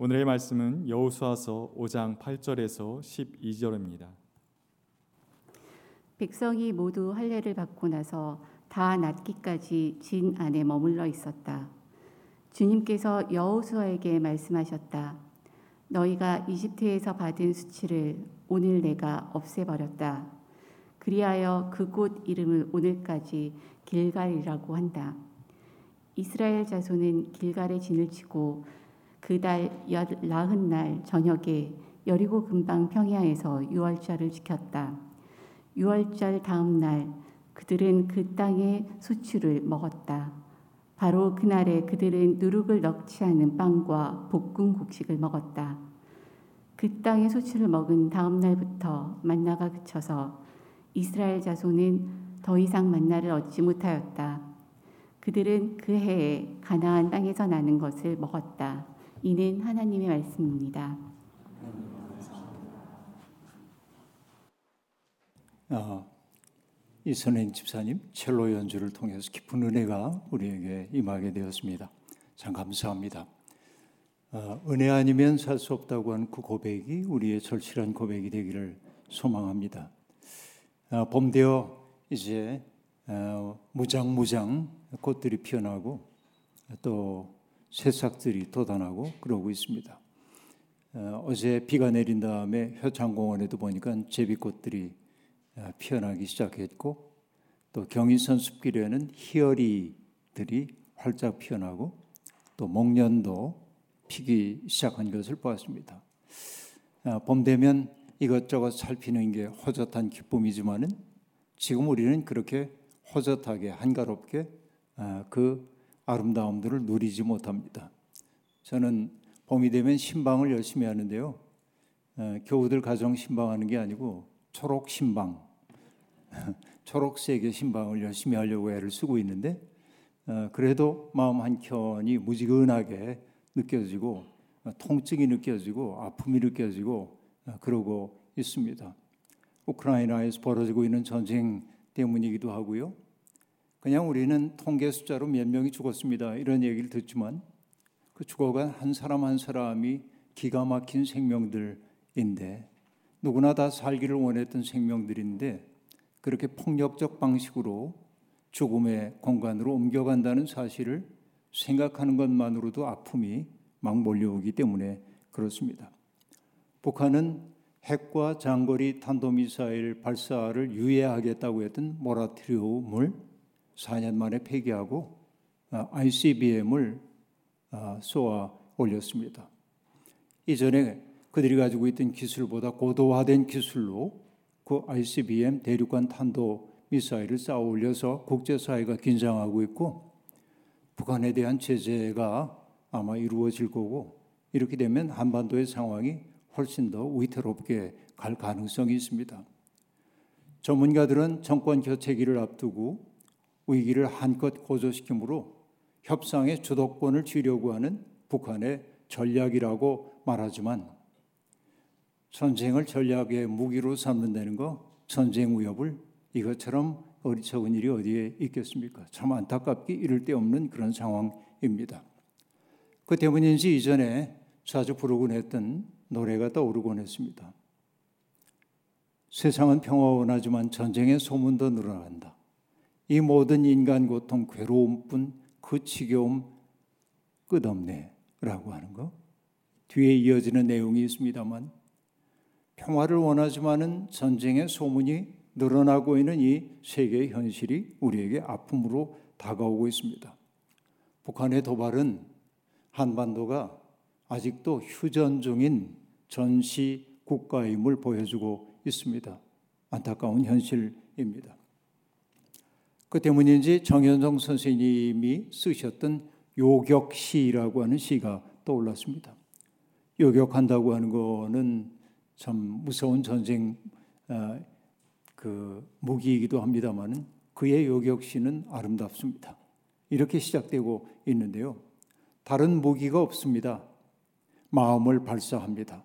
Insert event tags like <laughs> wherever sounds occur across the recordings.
오늘의 말씀은 여호수아서 5장 8절에서 12절입니다. 백성이 모두 할례를 받고 나서 다 낫기까지 진 안에 머물러 있었다. 주님께서 여호수아에게 말씀하셨다. 너희가 이집트에서 받은 수치를 오늘 내가 없애버렸다. 그리하여 그곳 이름을 오늘까지 길갈이라고 한다. 이스라엘 자손은 길갈에 진을 치고 그달 나흔 날 저녁에 여리고 근방 평야에서 유월절을 지켰다. 유월절 다음 날 그들은 그 땅의 수출을 먹었다. 바로 그날에 그들은 누룩을 넣지 않은 빵과 볶은 곡식을 먹었다. 그 땅의 수출을 먹은 다음 날부터 만나가 그쳐서 이스라엘 자손은 더 이상 만나를 얻지 못하였다. 그들은 그 해에 가나안 땅에서 나는 것을 먹었다. 이는 하나님의 말씀입니다. 아, 이선행 집사님 첼로 연주를 통해서 깊은 은혜가 우리에게 임하게 되었습니다. 참 감사합니다. 아, 은혜 아니면 살 수 없다고 하는 그 고백이 우리의 절실한 고백이 되기를 소망합니다. 아, 봄 되어 이제 아, 무장무장 꽃들이 피어나고 또 새싹들이 돋아나고 그러고 있습니다. 어, 제 비가 내린 다음에 효창공원에도 보니까 제비꽃들이 어, 피어나기 시작했고 또 경인선 숲길에는 희어리들이 활짝 피어나고 또 목련도 피기 시작한 것을 보았습니다. 어, 봄 되면 이것저것 살피는 게 호젓한 기쁨이지만은 지금 우리는 그렇게 호젓하게 한가롭게 어, 그 아름다움들을 누리지 못합니다. 저는 봄이 되면 신방을 열심히 하는데요. 교우들 가정 신방하는 게 아니고 초록 신방, <laughs> 초록색의 신방을 열심히 하려고 애를 쓰고 있는데 어, 그래도 마음 한 켠이 무지근하게 느껴지고 어, 통증이 느껴지고 아픔이 느껴지고 어, 그러고 있습니다. 우크라이나에서 벌어지고 있는 전쟁 때문이기도 하고요. 그냥 우리는 통계 숫자로 몇 명이 죽었습니다. 이런 얘기를 듣지만 그 죽어간 한 사람 한 사람이 기가 막힌 생명들인데 누구나 다 살기를 원했던 생명들인데 그렇게 폭력적 방식으로 죽음의 공간으로 옮겨간다는 사실을 생각하는 것만으로도 아픔이 막 몰려오기 때문에 그렇습니다. 북한은 핵과 장거리 탄도미사일 발사를 유예하겠다고 했던 모라토리움을 4년 만에 폐기하고 ICBM을 아, 쏘아 올렸습니다. 이전에 그들이 가지고 있던 기술보다 고도화된 기술로 그 ICBM 대륙간 탄도 미사일을 쌓아 올려서 국제사회가 긴장하고 있고 북한에 대한 제재가 아마 이루어질 거고 이렇게 되면 한반도의 상황이 훨씬 더 위태롭게 갈 가능성이 있습니다. 전문가들은 정권 교체기를 앞두고 위기를 한껏 고조시키므로 협상의 주도권을 쥐려고 하는 북한의 전략이라고 말하지만 전쟁을 전략의 무기로 삼는다는 거 전쟁 위협을 이것처럼 어리석은 일이 어디에 있겠습니까? 참 안타깝기 이를 데 없는 그런 상황입니다. 그 때문인지 이전에 자주 부르곤 했던 노래가 떠오르곤 했습니다. 세상은 평화원하지만 전쟁의 소문도 늘어난다. 이 모든 인간 고통, 괴로움뿐 그 지겨움 끝없네. 라고 하는 거. 뒤에 이어지는 내용이 있습니다만 평화를 원하지만은 전쟁의 소문이 늘어나고 있는 이 세계의 현실이 우리에게 아픔으로 다가오고 있습니다. 북한의 도발은 한반도가 아직도 휴전 중인 전시 국가임을 보여주고 있습니다. 안타까운 현실입니다. 그 때문인지 정현성 선생님이 쓰셨던 요격시라고 하는 시가 떠올랐습니다. 요격한다고 하는 거는 참 무서운 전쟁 아, 그 무기이기도 합니다만은 그의 요격시는 아름답습니다. 이렇게 시작되고 있는데요. 다른 무기가 없습니다. 마음을 발사합니다.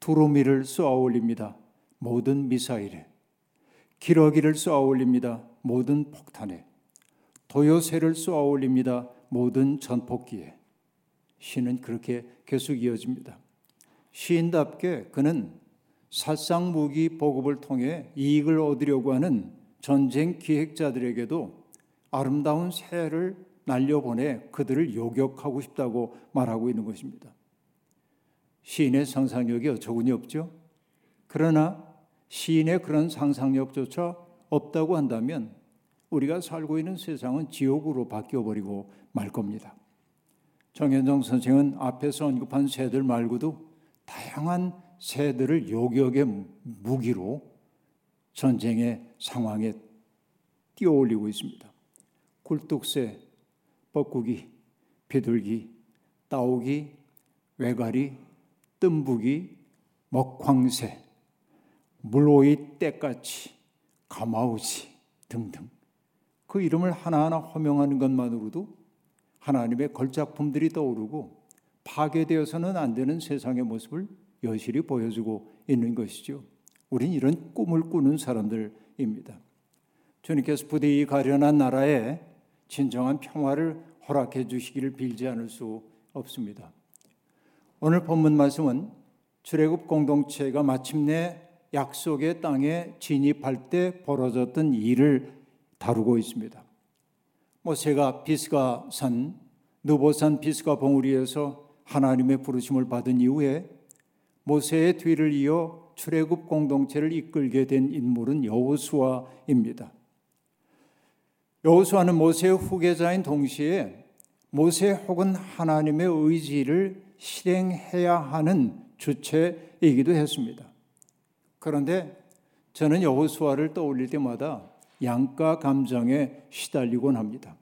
두루미를 쏘아 올립니다. 모든 미사일에 기러기를 쏘아 올립니다. 모든 폭탄에 도요새를 쏘아 올립니다. 모든 전폭기에 시는 그렇게 계속 이어집니다. 시인답게 그는 살상 무기 보급을 통해 이익을 얻으려고 하는 전쟁 기획자들에게도 아름다운 새를 날려보내 그들을 요격하고 싶다고 말하고 있는 것입니다. 시인의 상상력이 어처구니 없죠. 그러나 시인의 그런 상상력조차 없다고 한다면 우리가 살고 있는 세상은 지옥으로 바뀌어 버리고 말 겁니다. 정현정 선생은 앞에서 언급한 새들 말고도 다양한 새들을 요격의 무기로 전쟁의 상황에 띄어올리고 있습니다. 굴뚝새, 뻐꾸기, 비둘기, 따오기, 외가리, 뜸부기, 먹황새, 물오이 떼까치, 가마우지 등등 그 이름을 하나하나 호명하는 것만으로도 하나님의 걸작품들이 떠오르고 파괴되어서는 안 되는 세상의 모습을 여실히 보여주고 있는 것이죠. 우린 이런 꿈을 꾸는 사람들입니다. 주님께서 부디 이 가련한 나라에 진정한 평화를 허락해 주시기를 빌지 않을 수 없습니다. 오늘 본문 말씀은 출애굽 공동체가 마침내 약속의 땅에 진입할 때 벌어졌던 일을 다루고 있습니다. 모세가 비스가 산 느보산 비스가 봉우리에서 하나님의 부르심을 받은 이후에 모세의 뒤를 이어 출애굽 공동체를 이끌게 된 인물은 여호수아입니다. 여호수아는 모세의 후계자인 동시에 모세 혹은 하나님의 의지를 실행해야 하는 주체이기도 했습니다. 그런데 저는 여호수아를 떠올릴 때마다 양가 감정에 시달리곤 합니다.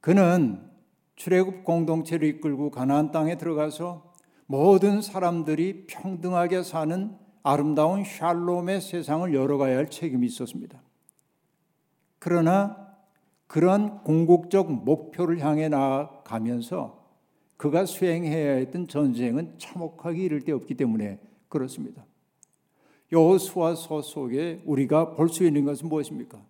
그는 출애굽 공동체를 이끌고 가나안 땅에 들어가서 모든 사람들이 평등하게 사는 아름다운 샬롬의 세상을 열어가야 할 책임이 있었습니다. 그러나 그런 궁극적 목표를 향해 나아가면서 그가 수행해야 했던 전쟁은 참혹하기 이를 데 없기 때문에 그렇습니다. 여호수아서 속에 우리가 볼 수 있는 것은 무엇입니까?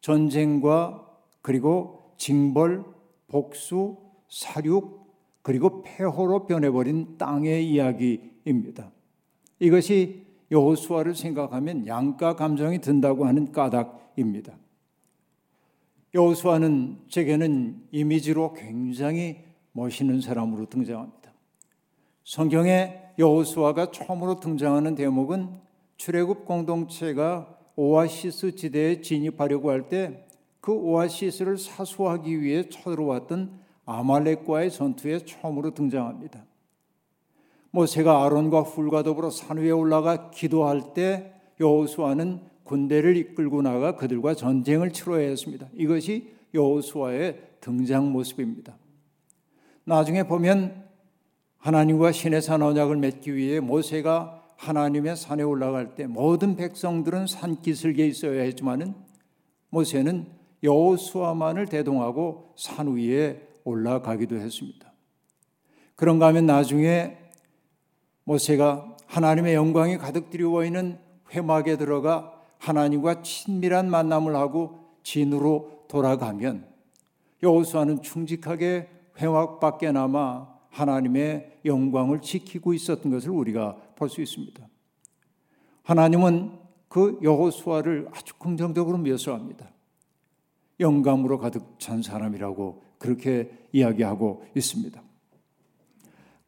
전쟁과 그리고 징벌, 복수, 사륙, 그리고 폐허로 변해버린 땅의 이야기입니다. 이것이 여호수아를 생각하면 양가 감정이 든다고 하는 까닭입니다. 여호수아는 제게는 이미지로 굉장히 멋있는 사람으로 등장합니다. 성경에 여호수아가 처음으로 등장하는 대목은 출애굽 공동체가 오아시스 지대에 진입하려고 할 때 그 오아시스를 사수하기 위해 쳐들어왔던 아말렉과의 전투에 처음으로 등장합니다. 모세가 아론과 훌과 더불어 산 위에 올라가 기도할 때 여호수아는 군대를 이끌고 나가 그들과 전쟁을 치러야 했습니다. 이것이 여호수아의 등장 모습입니다. 나중에 보면 하나님과 신의 산 언약을 맺기 위해 모세가 하나님의 산에 올라갈 때 모든 백성들은 산 기슭에 있어야 했지만은 모세는 여호수아만을 대동하고 산 위에 올라가기도 했습니다. 그런가 하면 나중에 모세가 하나님의 영광이 가득 드리워 있는 회막에 들어가 하나님과 친밀한 만남을 하고 진으로 돌아가면 여호수아는 충직하게 회막 밖에 남아 하나님의 영광을 지키고 있었던 것을 우리가 볼 수 있습니다. 하나님은 그 여호수아를 아주 긍정적으로 묘사합니다. 영감으로 가득 찬 사람이라고 그렇게 이야기하고 있습니다.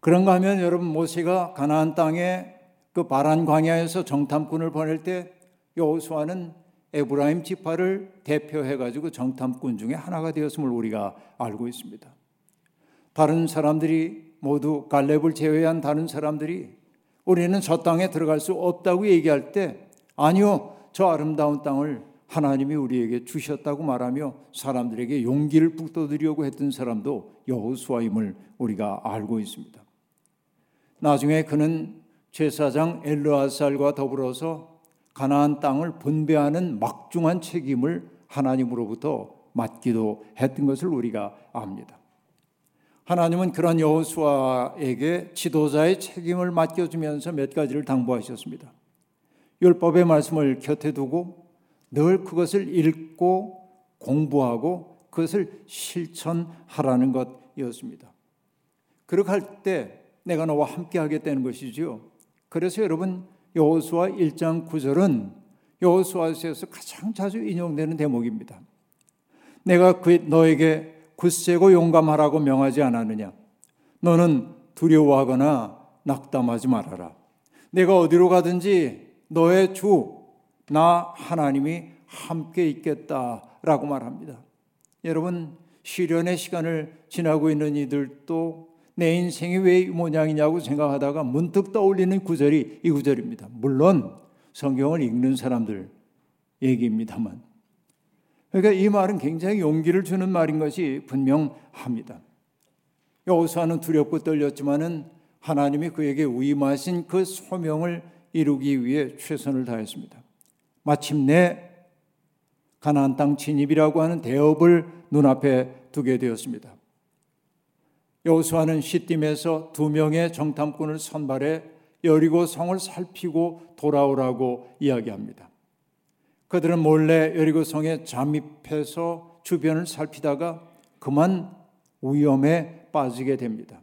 그런가 하면 여러분 모세가 가나안 땅에 그 바란 광야에서 정탐꾼을 보낼 때 여호수아는 에브라임 지파를 대표해 가지고 정탐꾼 중에 하나가 되었음을 우리가 알고 있습니다. 다른 사람들이 모두 갈렙을 제외한 다른 사람들이 우리는 저 땅에 들어갈 수 없다고 얘기할 때 아니요 저 아름다운 땅을 하나님이 우리에게 주셨다고 말하며 사람들에게 용기를 북돋으려고 했던 사람도 여호수아임을 우리가 알고 있습니다. 나중에 그는 제사장 엘르아살과 더불어서 가나안 땅을 분배하는 막중한 책임을 하나님으로부터 맡기도 했던 것을 우리가 압니다. 하나님은 그런 여호수아에게 지도자의 책임을 맡겨주면서 몇 가지를 당부하셨습니다. 율법의 말씀을 곁에 두고 늘 그것을 읽고 공부하고 그것을 실천하라는 것이었습니다. 그렇게 할 때 내가 너와 함께 하겠다는 것이지요. 그래서 여러분 여호수아 1장 9절은 여호수아서에서 가장 자주 인용되는 대목입니다. 내가 그 너에게 굳세고 용감하라고 명하지 않았느냐? 너는 두려워하거나 낙담하지 말아라. 내가 어디로 가든지 너의 주, 나 하나님이 함께 있겠다라고 말합니다. 여러분, 시련의 시간을 지나고 있는 이들도 내 인생이 왜 이 모양이냐고 생각하다가 문득 떠올리는 구절이 이 구절입니다. 물론 성경을 읽는 사람들 얘기입니다만. 그러니까 이 말은 굉장히 용기를 주는 말인 것이 분명합니다. 여호수아는 두렵고 떨렸지만은 하나님이 그에게 위임하신 그 소명을 이루기 위해 최선을 다했습니다. 마침내 가나안 땅 진입이라고 하는 대업을 눈앞에 두게 되었습니다. 여호수아는 시딤에서 두 명의 정탐꾼을 선발해 여리고 성을 살피고 돌아오라고 이야기합니다. 그들은 몰래 여리고 성에 잠입해서 주변을 살피다가 그만 위험에 빠지게 됩니다.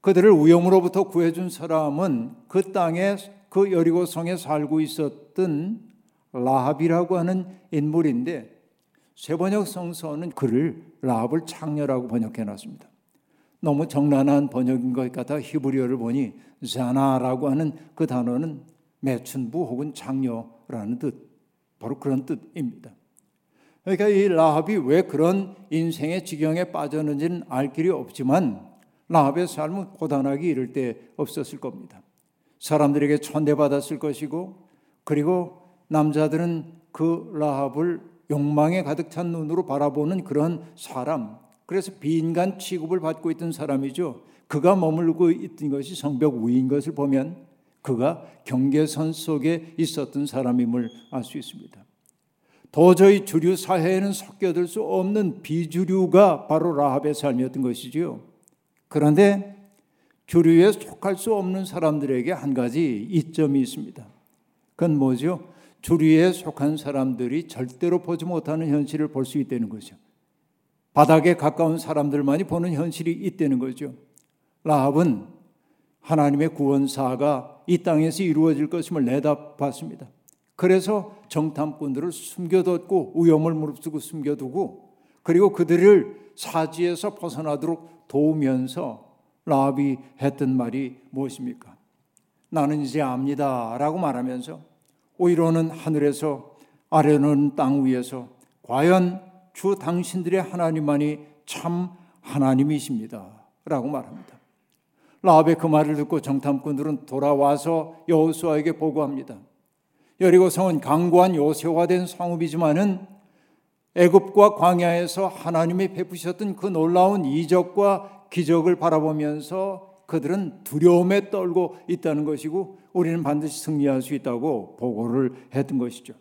그들을 위험으로부터 구해준 사람은 그 땅에 그 여리고 성에 살고 있었던 라합이라고 하는 인물인데 세번역 성서는 그를 라합을 창녀라고 번역해 놨습니다. 너무 정난한 번역인 것 같아 히브리어를 보니 자나라고 하는 그 단어는 매춘부 혹은 장녀라는 뜻, 바로 그런 뜻입니다. 그러니까 이 라합이 왜 그런 인생의 지경에 빠졌는지는 알 길이 없지만 라합의 삶은 고단하기 이를 데 없었을 겁니다. 사람들에게 천대받았을 것이고 그리고 남자들은 그 라합을 욕망에 가득 찬 눈으로 바라보는 그런 사람, 그래서 비인간 취급을 받고 있던 사람이죠. 그가 머물고 있던 것이 성벽 위인 것을 보면 그가 경계선 속에 있었던 사람임을 알 수 있습니다. 도저히 주류 사회에는 섞여들 수 없는 비주류가 바로 라합의 삶이었던 것이지요. 그런데 주류에 속할 수 없는 사람들에게 한 가지 이점이 있습니다. 그건 뭐죠? 주류에 속한 사람들이 절대로 보지 못하는 현실을 볼 수 있다는 거죠. 바닥에 가까운 사람들만이 보는 현실이 있다는 거죠. 라합은 하나님의 구원사가 이 땅에서 이루어질 것임을 내다봤습니다. 그래서 정탐꾼들을 숨겨뒀고 위험을 무릅쓰고 숨겨두고 그리고 그들을 사지에서 벗어나도록 도우면서 라합이 했던 말이 무엇입니까? 나는 이제 압니다 라고 말하면서 오히려는 하늘에서 아래는 땅 위에서 과연 주 당신들의 하나님만이 참 하나님이십니다. 라고 말합니다. 라합의 그 말을 듣고 정탐꾼들은 돌아와서 여호수아에게 보고합니다. 여리고 성은 강고한 요새화 된 성읍이지만은 애굽과 광야에서 하나님이 베푸셨던 그 놀라운 이적과 기적을 바라보면서 그들은 두려움에 떨고 있다는 것이고 우리는 반드시 승리할 수 있다고 보고를 했던 것이죠.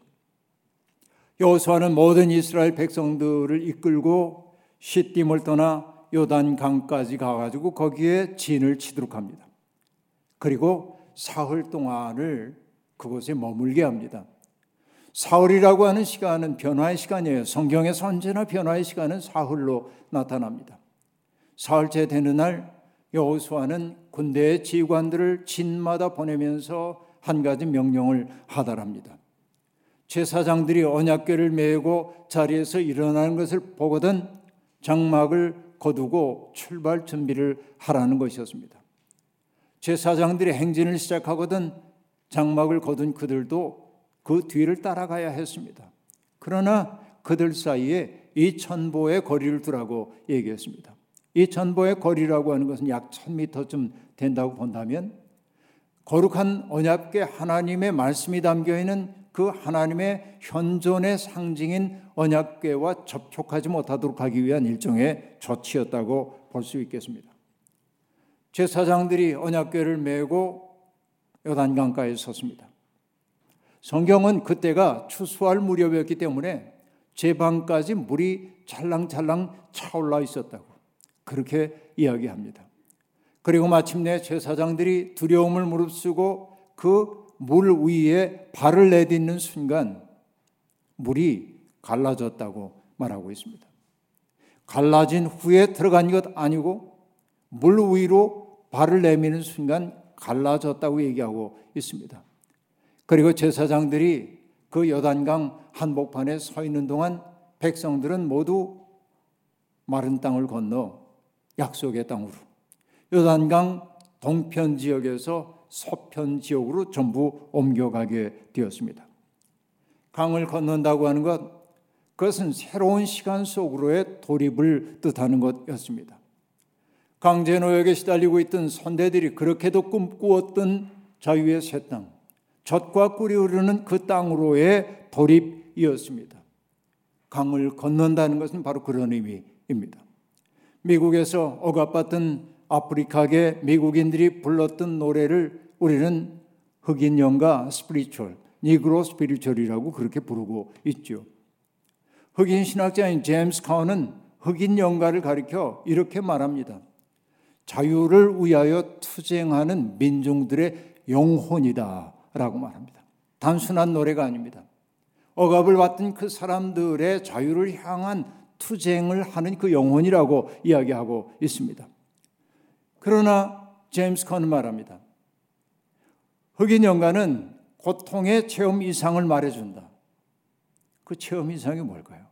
여호수아는 모든 이스라엘 백성들을 이끌고 시딤을 떠나 요단 강까지 가가지고 거기에 진을 치도록 합니다. 그리고 사흘 동안을 그곳에 머물게 합니다. 사흘이라고 하는 시간은 변화의 시간이에요. 성경에서 언제나 변화의 시간은 사흘로 나타납니다. 사흘째 되는 날 여호수아는 군대의 지휘관들을 진마다 보내면서 한 가지 명령을 하달합니다. 제사장들이 언약궤를 메고 자리에서 일어나는 것을 보거든 장막을 거두고 출발 준비를 하라는 것이었습니다. 제사장들이 행진을 시작하거든 장막을 거둔 그들도 그 뒤를 따라가야 했습니다. 그러나 그들 사이에 이 천보의 거리를 두라고 얘기했습니다. 이 천보의 거리라고 하는 것은 약 1000m쯤 된다고 본다면 거룩한 언약궤 하나님의 말씀이 담겨 있는 그 하나님의 현존의 상징인 언약궤와 접촉하지 못하도록 하기 위한 일종의 조치였다고 볼 수 있겠습니다. 제사장들이 언약궤를 메고 요단강가에 섰습니다. 성경은 그때가 추수할 무렵이었기 때문에 제방까지 물이 찰랑찰랑 차올라 있었다고 그렇게 이야기합니다. 그리고 마침내 제사장들이 두려움을 무릅쓰고 그 물 위에 발을 내딛는 순간 물이 갈라졌다고 말하고 있습니다. 갈라진 후에 들어간 것 아니고 물 위로 발을 내미는 순간 갈라졌다고 얘기하고 있습니다. 그리고 제사장들이 그 여단강 한복판에 서 있는 동안 백성들은 모두 마른 땅을 건너 약속의 땅으로 요단강 동편 지역에서 서편 지역으로 전부 옮겨가게 되었습니다. 강을 건넌다고 하는 것 그것은 새로운 시간 속으로의 돌입을 뜻하는 것이었습니다. 강제 노역에 시달리고 있던 선대들이 그렇게도 꿈꾸었던 자유의 새 땅, 젖과 꿀이 흐르는 그 땅으로의 돌입이었습니다. 강을 건넌다는 것은 바로 그런 의미입니다. 미국에서 억압받던 아프리카계 미국인들이 불렀던 노래를 우리는 흑인 연가 spiritual, Negro spiritual이라고 그렇게 부르고 있죠. 흑인 신학자인 제임스 콘은 흑인 연가를 가리켜 이렇게 말합니다. 자유를 위하여 투쟁하는 민중들의 영혼이다 라고 말합니다. 단순한 노래가 아닙니다. 억압을 받던 그 사람들의 자유를 향한 투쟁을 하는 그 영혼이라고 이야기하고 있습니다. 그러나 제임스 컨은 말합니다. 흑인 연가는 고통의 체험 이상을 말해준다. 그 체험 이상이 뭘까요?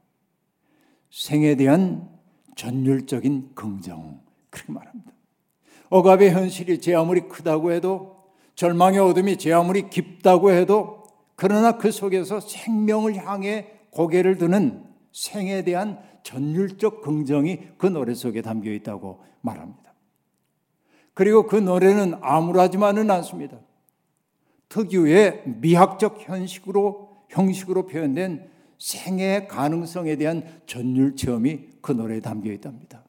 생에 대한 전율적인 긍정. 그렇게 말합니다. 억압의 현실이 제 아무리 크다고 해도 절망의 어둠이 제 아무리 깊다고 해도 그러나 그 속에서 생명을 향해 고개를 드는 생에 대한 전율적 긍정이 그 노래 속에 담겨 있다고 말합니다. 그리고 그 노래는 암울하지만은 않습니다. 특유의 미학적 현식으로 형식으로 표현된 생의 가능성에 대한 전율 체험이 그 노래에 담겨 있답니다.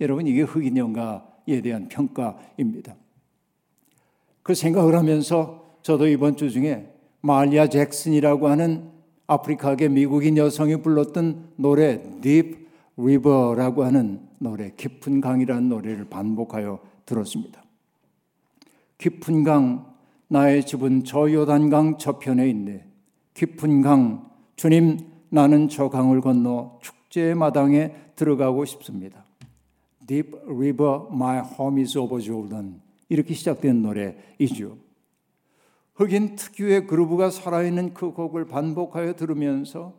여러분 이게 흑인 연가에 대한 평가입니다. 그 생각을 하면서 저도 이번 주 중에 말리아 잭슨이라고 하는 아프리카계 미국인 여성이 불렀던 노래 Deep River라고 하는 노래 깊은 강이라는 노래를 반복하여 들었습니다. 깊은 강 나의 집은 저 요단강 저편에 있네. 깊은 강 주님 나는 저 강을 건너 축제 마당에 들어가고 싶습니다. Deep River My Home is over Jordan 이렇게 시작된 노래이죠. 흑인 특유의 그루브가 살아있는 그 곡을 반복하여 들으면서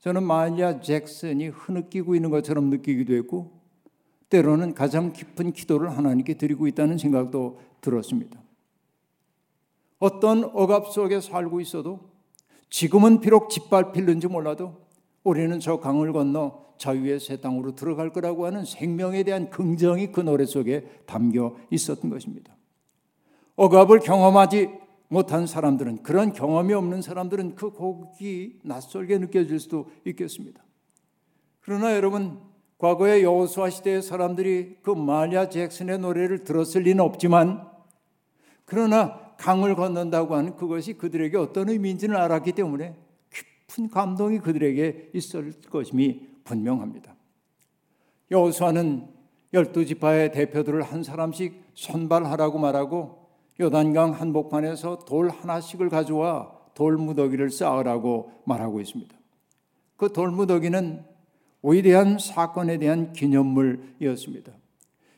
저는 마리아 잭슨이 흐느끼고 있는 것처럼 느끼기도 했고 때로는 가장 깊은 기도를 하나님께 드리고 있다는 생각도 들었습니다. 어떤 억압 속에 살고 있어도 지금은 비록 짓밟힐는지 몰라도 우리는 저 강을 건너 자유의 새 땅으로 들어갈 거라고 하는 생명에 대한 긍정이 그 노래 속에 담겨 있었던 것입니다. 억압을 경험하지 못한 사람들은 그런 경험이 없는 사람들은 그 곡이 낯설게 느껴질 수도 있겠습니다. 그러나 여러분 과거의 여호수아 시대의 사람들이 그 마리아 잭슨의 노래를 들었을 리는 없지만 그러나 강을 건넌다고 하는 그것이 그들에게 어떤 의미인지는 알았기 때문에 깊은 감동이 그들에게 있을 것임이 분명합니다. 여호수아는 열두 지파의 대표들을 한 사람씩 선발하라고 말하고 요단강 한복판에서 돌 하나씩을 가져와 돌 무더기를 쌓으라고 말하고 있습니다. 그 돌 무더기는 위대한 사건에 대한 기념물이었습니다.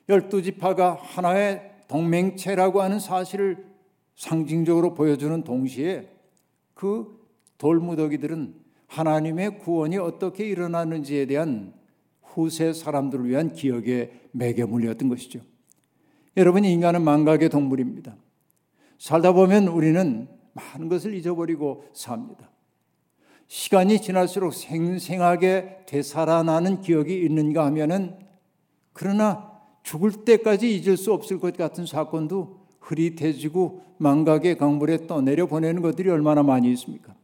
열두 지파가 하나의 동맹체라고 하는 사실을 상징적으로 보여주는 동시에 그 돌무더기들은 하나님의 구원이 어떻게 일어나는지에 대한 후세 사람들을 위한 기억의 매개물이었던 것이죠. 여러분, 인간은 망각의 동물입니다. 살다 보면 우리는 많은 것을 잊어버리고 삽니다. 시간이 지날수록 생생하게 되살아나는 기억이 있는가 하면은 그러나 죽을 때까지 잊을 수 없을 것 같은 사건도 흐릿해지고 망각의 강물에 떠내려 보내는 것들이 얼마나 많이 있습니까?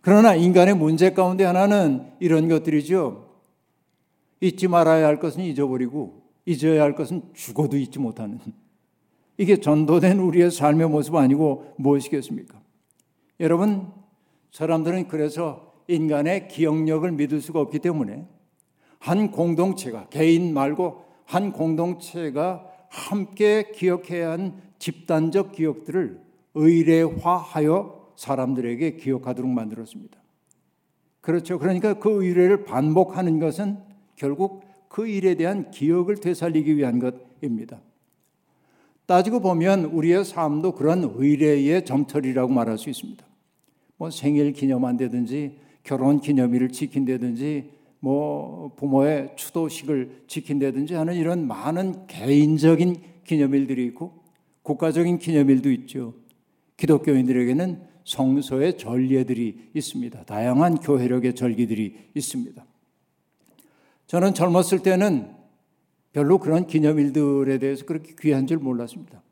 그러나 인간의 문제 가운데 하나는 이런 것들이죠. 잊지 말아야 할 것은 잊어버리고 잊어야 할 것은 죽어도 잊지 못하는 이게 전도된 우리의 삶의 모습 아니고 무엇이겠습니까? 여러분, 사람들은 그래서 인간의 기억력을 믿을 수가 없기 때문에 한 공동체가 개인 말고 한 공동체가 함께 기억해야 하는 집단적 기억들을 의례화하여 사람들에게 기억하도록 만들었습니다. 그렇죠. 그러니까 그 의례를 반복하는 것은 결국 그 일에 대한 기억을 되살리기 위한 것입니다. 따지고 보면 우리의 삶도 그런 의례의 점철이라고 말할 수 있습니다. 뭐 생일 기념한다든지 결혼 기념일을 지킨다든지 뭐 부모의 추도식을 지킨다든지 하는 이런 많은 개인적인 기념일들이 있고 국가적인 기념일도 있죠. 기독교인들에게는 성소의 전례들이 있습니다. 다양한 교회력의 절기들이 있습니다. 저는 젊었을 때는 별로 그런 기념일들에 대해서 그렇게 귀한 줄 몰랐습니다.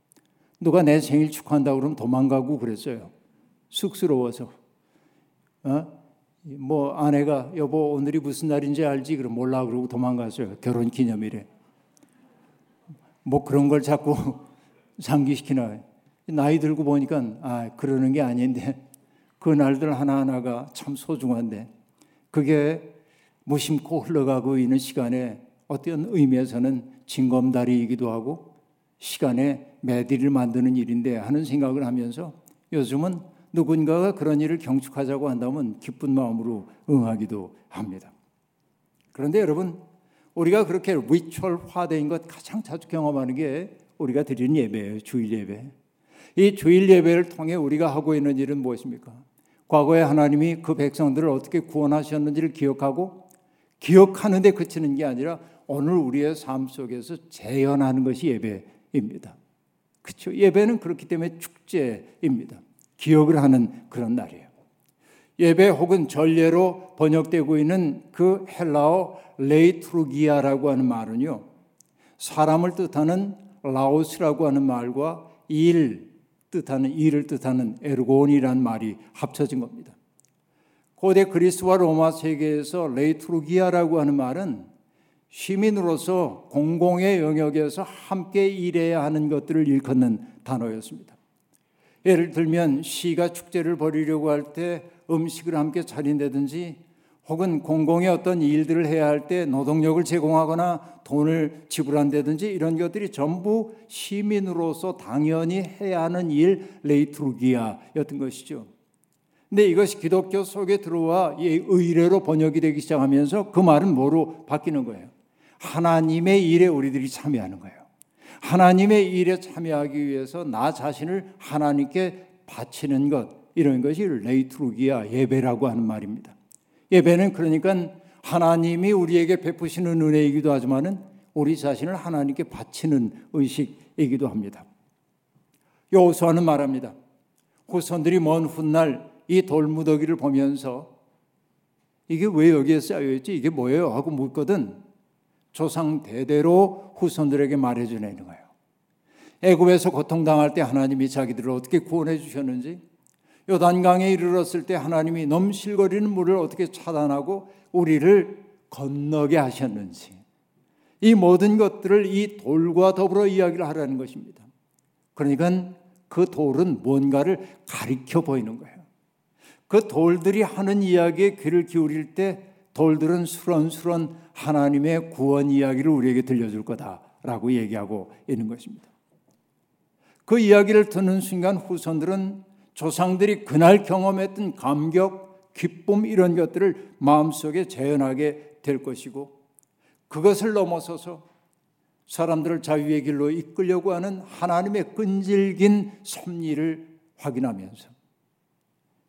누가 내 생일 축하한다고 그러면 도망가고 그랬어요. 쑥스러워서. 어? 뭐 아내가 여보 오늘이 무슨 날인지 알지? 그럼 몰라 그러고 도망갔어요. 결혼 기념일에. 뭐 그런 걸 자꾸 <laughs> 상기시키나. 나이 들고 보니까 아 그러는 게 아닌데 그 날들 하나하나가 참 소중한데 그게 무심코 흘러가고 있는 시간에 어떤 의미에서는 징검다리이기도 하고 시간에 매디를 만드는 일인데 하는 생각을 하면서 요즘은 누군가가 그런 일을 경축하자고 한다면 기쁜 마음으로 응하기도 합니다. 그런데 여러분 우리가 그렇게 리추얼화된 것 가장 자주 경험하는 게 우리가 드리는 예배예요. 주일 예배. 이 주일 예배를 통해 우리가 하고 있는 일은 무엇입니까? 과거에 하나님이 그 백성들을 어떻게 구원하셨는지를 기억하고 기억하는 데 그치는 게 아니라 오늘 우리의 삶 속에서 재현하는 것이 예배입니다. 그렇죠? 예배는 그렇기 때문에 축제입니다. 기억을 하는 그런 날이에요. 예배 혹은 전례로 번역되고 있는 그 헬라어 λειτουργία라고 하는 말은요. 사람을 뜻하는 λαός라고 하는 말과 일 뜻하는 일을 뜻하는 ἔργον이라는 말이 합쳐진 겁니다. 고대 그리스와 로마 세계에서 λειτουργία라고 하는 말은 시민으로서 공공의 영역에서 함께 일해야 하는 것들을 일컫는 단어였습니다. 예를 들면 시가 축제를 벌이려고 할 때 음식을 함께 차린다든지 혹은 공공의 어떤 일들을 해야 할 때 노동력을 제공하거나 돈을 지불한다든지 이런 것들이 전부 시민으로서 당연히 해야 하는 일 λειτουργία였던 것이죠. 근데 이것이 기독교 속에 들어와 의례로 번역이 되기 시작하면서 그 말은 뭐로 바뀌는 거예요? 하나님의 일에 우리들이 참여하는 거예요. 하나님의 일에 참여하기 위해서 나 자신을 하나님께 바치는 것 이런 것이 레이트루기아 예배라고 하는 말입니다. 예배는 그러니까 하나님이 우리에게 베푸시는 은혜이기도 하지만은 우리 자신을 하나님께 바치는 의식이기도 합니다. 여호수아는 말합니다. 후손들이 먼 훗날 이 돌무더기를 보면서 이게 왜 여기에 쌓여 있지? 이게 뭐예요? 하고 묻거든 조상 대대로 후손들에게 말해주는 거예요. 애굽에서 고통당할 때 하나님이 자기들을 어떻게 구원해 주셨는지, 요단강에 이르렀을 때 하나님이 넘실거리는 물을 어떻게 차단하고 우리를 건너게 하셨는지, 이 모든 것들을 이 돌과 더불어 이야기를 하라는 것입니다. 그러니까 그 돌은 뭔가를 가리켜 보이는 거예요. 그 돌들이 하는 이야기에 귀를 기울일 때 돌들은 수런수런 하나님의 구원 이야기를 우리에게 들려줄 거다라고 얘기하고 있는 것입니다. 그 이야기를 듣는 순간 후손들은 조상들이 그날 경험했던 감격, 기쁨 이런 것들을 마음속에 재현하게 될 것이고 그것을 넘어서서 사람들을 자유의 길로 이끌려고 하는 하나님의 끈질긴 섭리를 확인하면서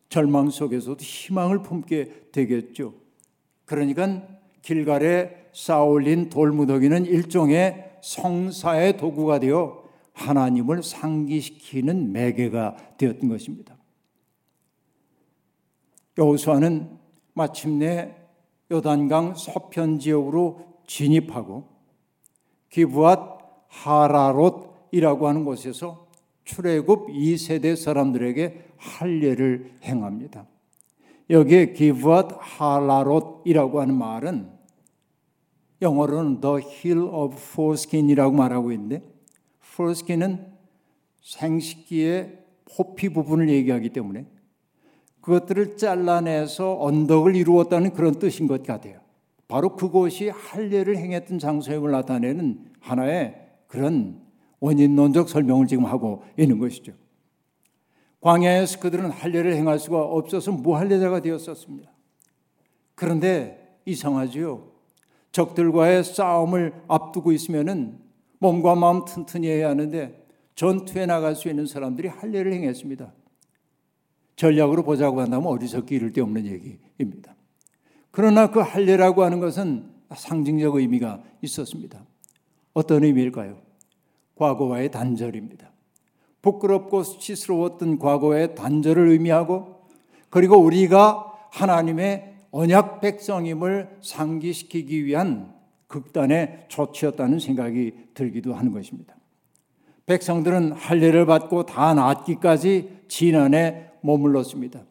절망 속에서도 희망을 품게 되겠죠. 그러니까 길갈에 쌓아올린 돌무더기는 일종의 성사의 도구가 되어 하나님을 상기시키는 매개가 되었던 것입니다. 여호수아는 마침내 요단강 서편 지역으로 진입하고 기부앗 하라롯이라고 하는 곳에서 출애굽 2세대 사람들에게 할례를 행합니다. 여기에 기브앗 할라롯이라고 하는 말은 영어로는 the hill of foreskin이라고 말하고 있는데 foreskin은 생식기의 포피 부분을 얘기하기 때문에 그것들을 잘라내서 언덕을 이루었다는 그런 뜻인 것 같아요. 바로 그곳이 할례를 행했던 장소임을 나타내는 하나의 그런 원인론적 설명을 지금 하고 있는 것이죠. 광야에서 그들은 할례를 행할 수가 없어서 무할례자가 되었었습니다. 그런데 이상하지요. 적들과의 싸움을 앞두고 있으면은 몸과 마음 튼튼히 해야 하는데 전투에 나갈 수 있는 사람들이 할례를 행했습니다. 전략으로 보자고 한다면 어리석기 이를 데 없는 얘기입니다. 그러나 그 할례라고 하는 것은 상징적 의미가 있었습니다. 어떤 의미일까요? 과거와의 단절입니다. 부끄럽고 수치스러웠던 과거의 단절을 의미하고 그리고 우리가 하나님의 언약 백성임을 상기시키기 위한 극단의 조치였다는 생각이 들기도 하는 것입니다. 백성들은 할례를 받고 다 낫기까지 진안에 머물렀습니다.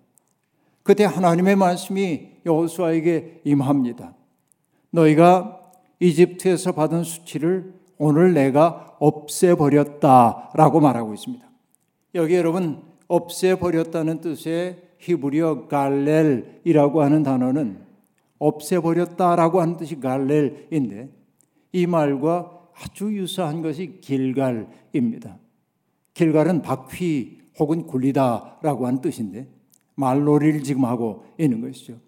그때 하나님의 말씀이 여호수아에게 임합니다. 너희가 이집트에서 받은 수치를 오늘 내가 없애버렸다라고 말하고 있습니다. 여기 여러분 없애버렸다는 뜻의 히브리어 갈렐이라고 하는 단어는 없애버렸다라고 하는 뜻이 갈렐인데 이 말과 아주 유사한 것이 길갈입니다. 길갈은 바퀴 혹은 굴리다라고 하는 뜻인데 말놀이를 지금 하고 있는 것이죠.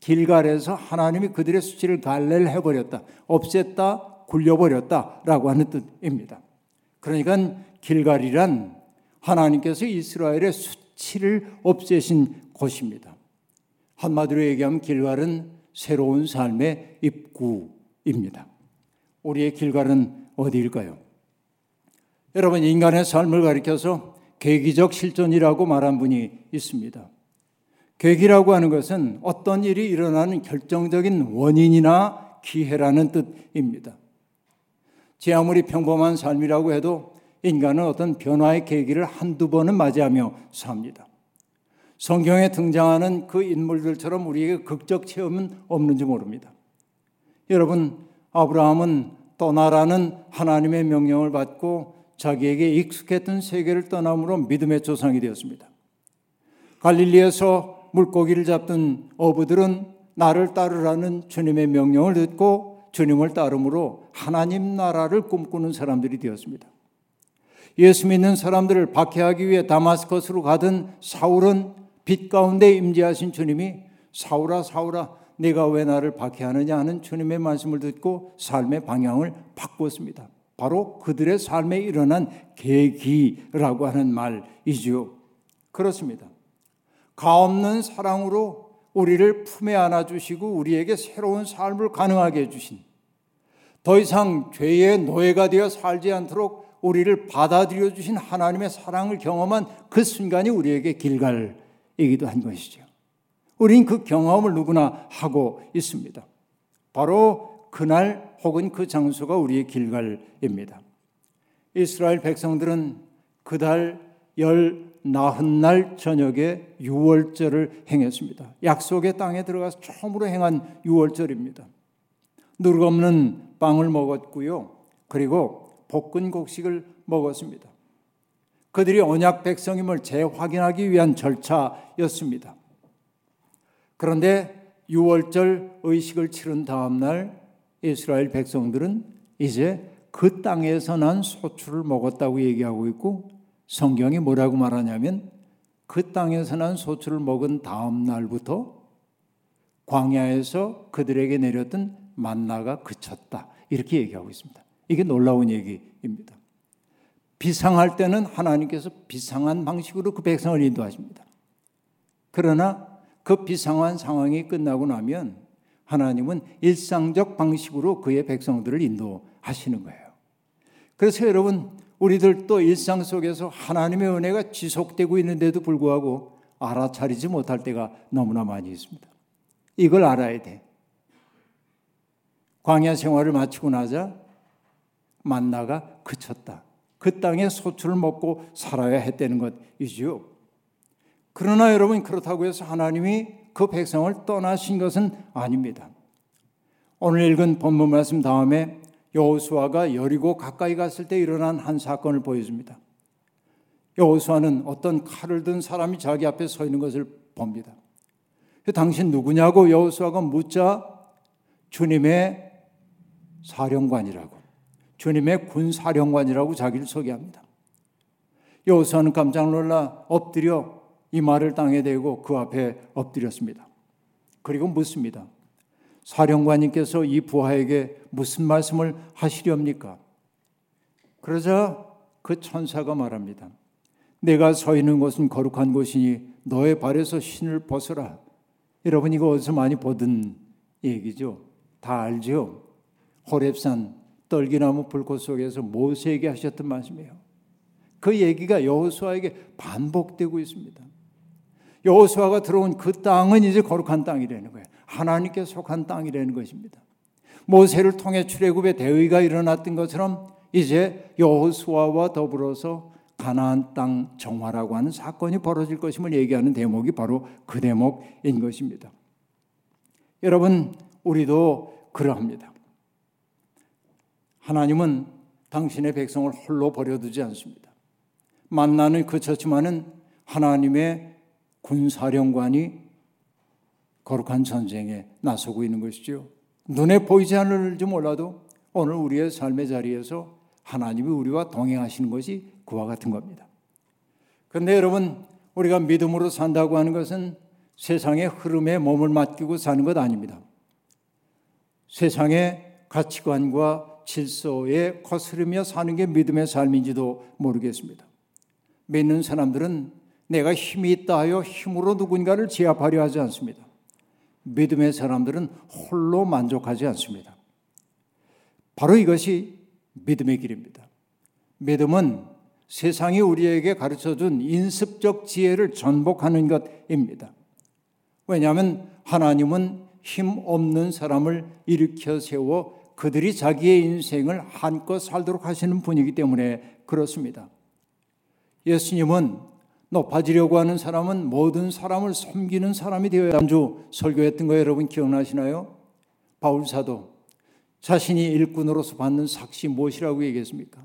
길갈에서 하나님이 그들의 수치를 갈래를 해버렸다, 없앴다, 굴려버렸다라고 하는 뜻입니다. 그러니까 길갈이란 하나님께서 이스라엘의 수치를 없애신 곳입니다. 한마디로 얘기하면 길갈은 새로운 삶의 입구입니다. 우리의 길갈은 어디일까요? 여러분 인간의 삶을 가리켜서 계기적 실존이라고 말한 분이 있습니다. 계기라고 하는 것은 어떤 일이 일어나는 결정적인 원인이나 기회라는 뜻입니다. 제 아무리 평범한 삶이라고 해도 인간은 어떤 변화의 계기를 한두 번은 맞이하며 삽니다. 성경에 등장하는 그 인물들처럼 우리에게 극적 체험은 없는지 모릅니다. 여러분, 아브라함은 떠나라는 하나님의 명령을 받고 자기에게 익숙했던 세계를 떠남으로 믿음의 조상이 되었습니다. 갈릴리에서 물고기를 잡던 어부들은 나를 따르라는 주님의 명령을 듣고 주님을 따름으로 하나님 나라를 꿈꾸는 사람들이 되었습니다. 예수 믿는 사람들을 박해하기 위해 다마스커스로 가던 사울은 빛 가운데 임재하신 주님이 사울아 사울아 내가 왜 나를 박해하느냐 하는 주님의 말씀을 듣고 삶의 방향을 바꾸었습니다. 바로 그들의 삶에 일어난 계기라고 하는 말이지요. 그렇습니다. 가 없는 사랑으로 우리를 품에 안아 주시고 우리에게 새로운 삶을 가능하게 해 주신 더 이상 죄의 노예가 되어 살지 않도록 우리를 받아들여 주신 하나님의 사랑을 경험한 그 순간이 우리에게 길갈이기도 한 것이죠. 우린 그 경험을 누구나 하고 있습니다. 바로 그날 혹은 그 장소가 우리의 길갈입니다. 이스라엘 백성들은 그달 열 나흔 날 저녁에 유월절을 행했습니다. 약속의 땅에 들어가서 처음으로 행한 유월절입니다. 누룩 없는 빵을 먹었고요. 그리고 볶은 곡식을 먹었습니다. 그들이 언약 백성임을 재확인하기 위한 절차였습니다. 그런데 유월절 의식을 치른 다음 날 이스라엘 백성들은 이제 그 땅에서 난 소출을 먹었다고 얘기하고 있고 성경이 뭐라고 말하냐면 그 땅에서 난 소출을 먹은 다음 날부터 광야에서 그들에게 내렸던 만나가 그쳤다. 이렇게 얘기하고 있습니다. 이게 놀라운 얘기입니다. 비상할 때는 하나님께서 비상한 방식으로 그 백성을 인도하십니다. 그러나 그 비상한 상황이 끝나고 나면 하나님은 일상적 방식으로 그의 백성들을 인도하시는 거예요. 그래서 여러분, 우리들도 일상 속에서 하나님의 은혜가 지속되고 있는데도 불구하고 알아차리지 못할 때가 너무나 많이 있습니다. 이걸 알아야 돼. 광야 생활을 마치고 나자 만나가 그쳤다. 그 땅에 소출을 먹고 살아야 했다는 것이지요. 그러나 여러분 그렇다고 해서 하나님이 그 백성을 떠나신 것은 아닙니다. 오늘 읽은 본문 말씀 다음에 여호수아가 여리고 가까이 갔을 때 일어난 한 사건을 보여줍니다. 여호수아는 어떤 칼을 든 사람이 자기 앞에 서 있는 것을 봅니다. 당신 누구냐고 여호수아가 묻자 주님의 사령관이라고 주님의 군 사령관이라고 자기를 소개합니다. 여호수아는 깜짝 놀라 엎드려 이 말을 땅에 대고 그 앞에 엎드렸습니다. 그리고 묻습니다. 사령관님께서 이 부하에게 무슨 말씀을 하시렵니까? 그러자 그 천사가 말합니다. 내가 서 있는 곳은 거룩한 곳이니 너의 발에서 신을 벗어라. 여러분 이거 어디서 많이 보던 얘기죠. 다 알죠. 호랩산 떨기나무 불꽃 속에서 모세에게 하셨던 말씀이에요. 그 얘기가 여호수아에게 반복되고 있습니다. 여호수아가 들어온 그 땅은 이제 거룩한 땅이라는 거예요. 하나님께 속한 땅이라는 것입니다. 모세를 통해 출애굽의 대의가 일어났던 것처럼 이제 여호수아와 더불어서 가나안 땅 정화라고 하는 사건이 벌어질 것임을 얘기하는 대목이 바로 그 대목인 것입니다. 여러분, 우리도 그러합니다. 하나님은 당신의 백성을 홀로 버려두지 않습니다. 만나는 그쳤지만은 하나님의 군사령관이 거룩한 전쟁에 나서고 있는 것이죠. 눈에 보이지 않을지 몰라도 오늘 우리의 삶의 자리에서 하나님이 우리와 동행하시는 것이 그와 같은 겁니다. 그런데 여러분, 우리가 믿음으로 산다고 하는 것은 세상의 흐름에 몸을 맡기고 사는 것 아닙니다. 세상의 가치관과 질서에 거스르며 사는 게 믿음의 삶인지도 모르겠습니다. 믿는 사람들은 내가 힘이 있다 하여 힘으로 누군가를 제압하려 하지 않습니다. 믿음의 사람들은 홀로 만족하지 않습니다. 바로 이것이 믿음의 길입니다. 믿음은 세상이 우리에게 가르쳐 준 인습적 지혜를 전복하는 것입니다. 왜냐하면 하나님은 힘 없는 사람을 일으켜 세워 그들이 자기의 인생을 한껏 살도록 하시는 분이기 때문에 그렇습니다. 예수님은 높아지려고 하는 사람은 모든 사람을 섬기는 사람이 되어야 한주 설교했던 거 여러분 기억나시나요? 바울 사도 자신이 일꾼으로서 받는 삭시 무엇이라고 얘기했습니까?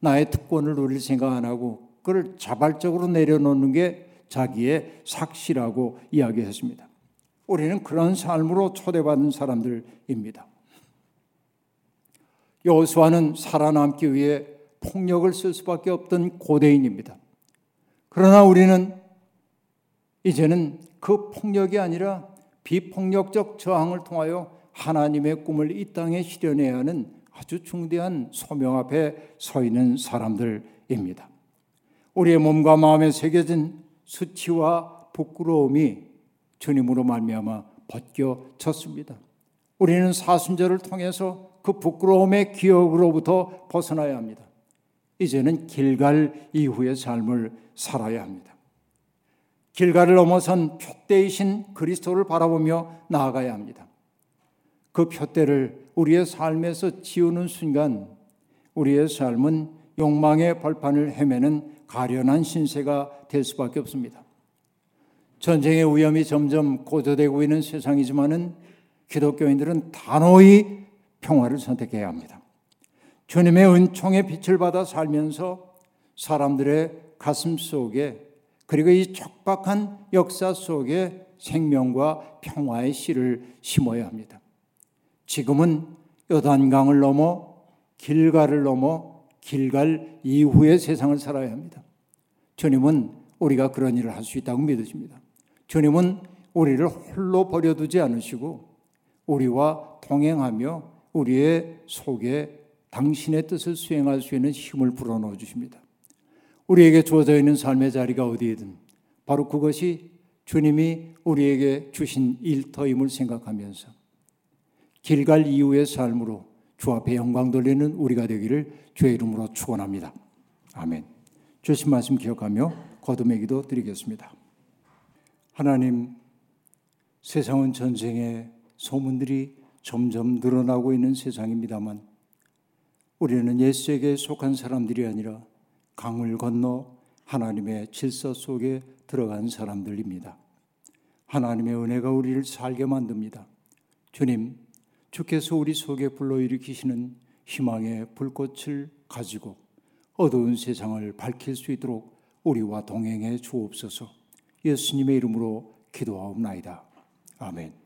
나의 특권을 누릴 생각 안 하고 그걸 자발적으로 내려놓는 게 자기의 삭시라고 이야기했습니다. 우리는 그런 삶으로 초대받은 사람들입니다. 여호수아는 살아남기 위해 폭력을 쓸 수밖에 없던 고대인입니다. 그러나 우리는 이제는 그 폭력이 아니라 비폭력적 저항을 통하여 하나님의 꿈을 이 땅에 실현해야 하는 아주 중대한 소명 앞에 서 있는 사람들입니다. 우리의 몸과 마음에 새겨진 수치와 부끄러움이 주님으로 말미암아 벗겨졌습니다. 우리는 사순절을 통해서 그 부끄러움의 기억으로부터 벗어나야 합니다. 이제는 길갈 이후의 삶을 살아야 합니다. 길가를 넘어선 표대이신 그리스도를 바라보며 나아가야 합니다. 그 표대를 우리의 삶에서 지우는 순간 우리의 삶은 욕망의 벌판을 헤매는 가련한 신세가 될 수밖에 없습니다. 전쟁의 위험이 점점 고조되고 있는 세상이지만은 기독교인들은 단호히 평화를 선택해야 합니다. 주님의 은총의 빛을 받아 살면서 사람들의 가슴 속에 그리고 이 촉박한 역사 속에 생명과 평화의 씨를 심어야 합니다. 지금은 요단강을 넘어 길가를 넘어 길갈 이후의 세상을 살아야 합니다. 주님은 우리가 그런 일을 할 수 있다고 믿으십니다. 주님은 우리를 홀로 버려두지 않으시고 우리와 동행하며 우리의 속에 당신의 뜻을 수행할 수 있는 힘을 불어넣어 주십니다. 우리에게 주어져 있는 삶의 자리가 어디에든 바로 그것이 주님이 우리에게 주신 일터임을 생각하면서 길갈 이후의 삶으로 주 앞에 영광 돌리는 우리가 되기를 주의 이름으로 축원합니다. 아멘. 주신 말씀 기억하며 거듭의 기도 드리겠습니다. 하나님, 세상은 전쟁의 소문들이 점점 늘어나고 있는 세상입니다만 우리는 예수에게 속한 사람들이 아니라 강을 건너 하나님의 질서 속에 들어간 사람들입니다. 하나님의 은혜가 우리를 살게 만듭니다. 주님, 주께서 우리 속에 불러일으키시는 희망의 불꽃을 가지고 어두운 세상을 밝힐 수 있도록 우리와 동행해 주옵소서 예수님의 이름으로 기도하옵나이다. 아멘.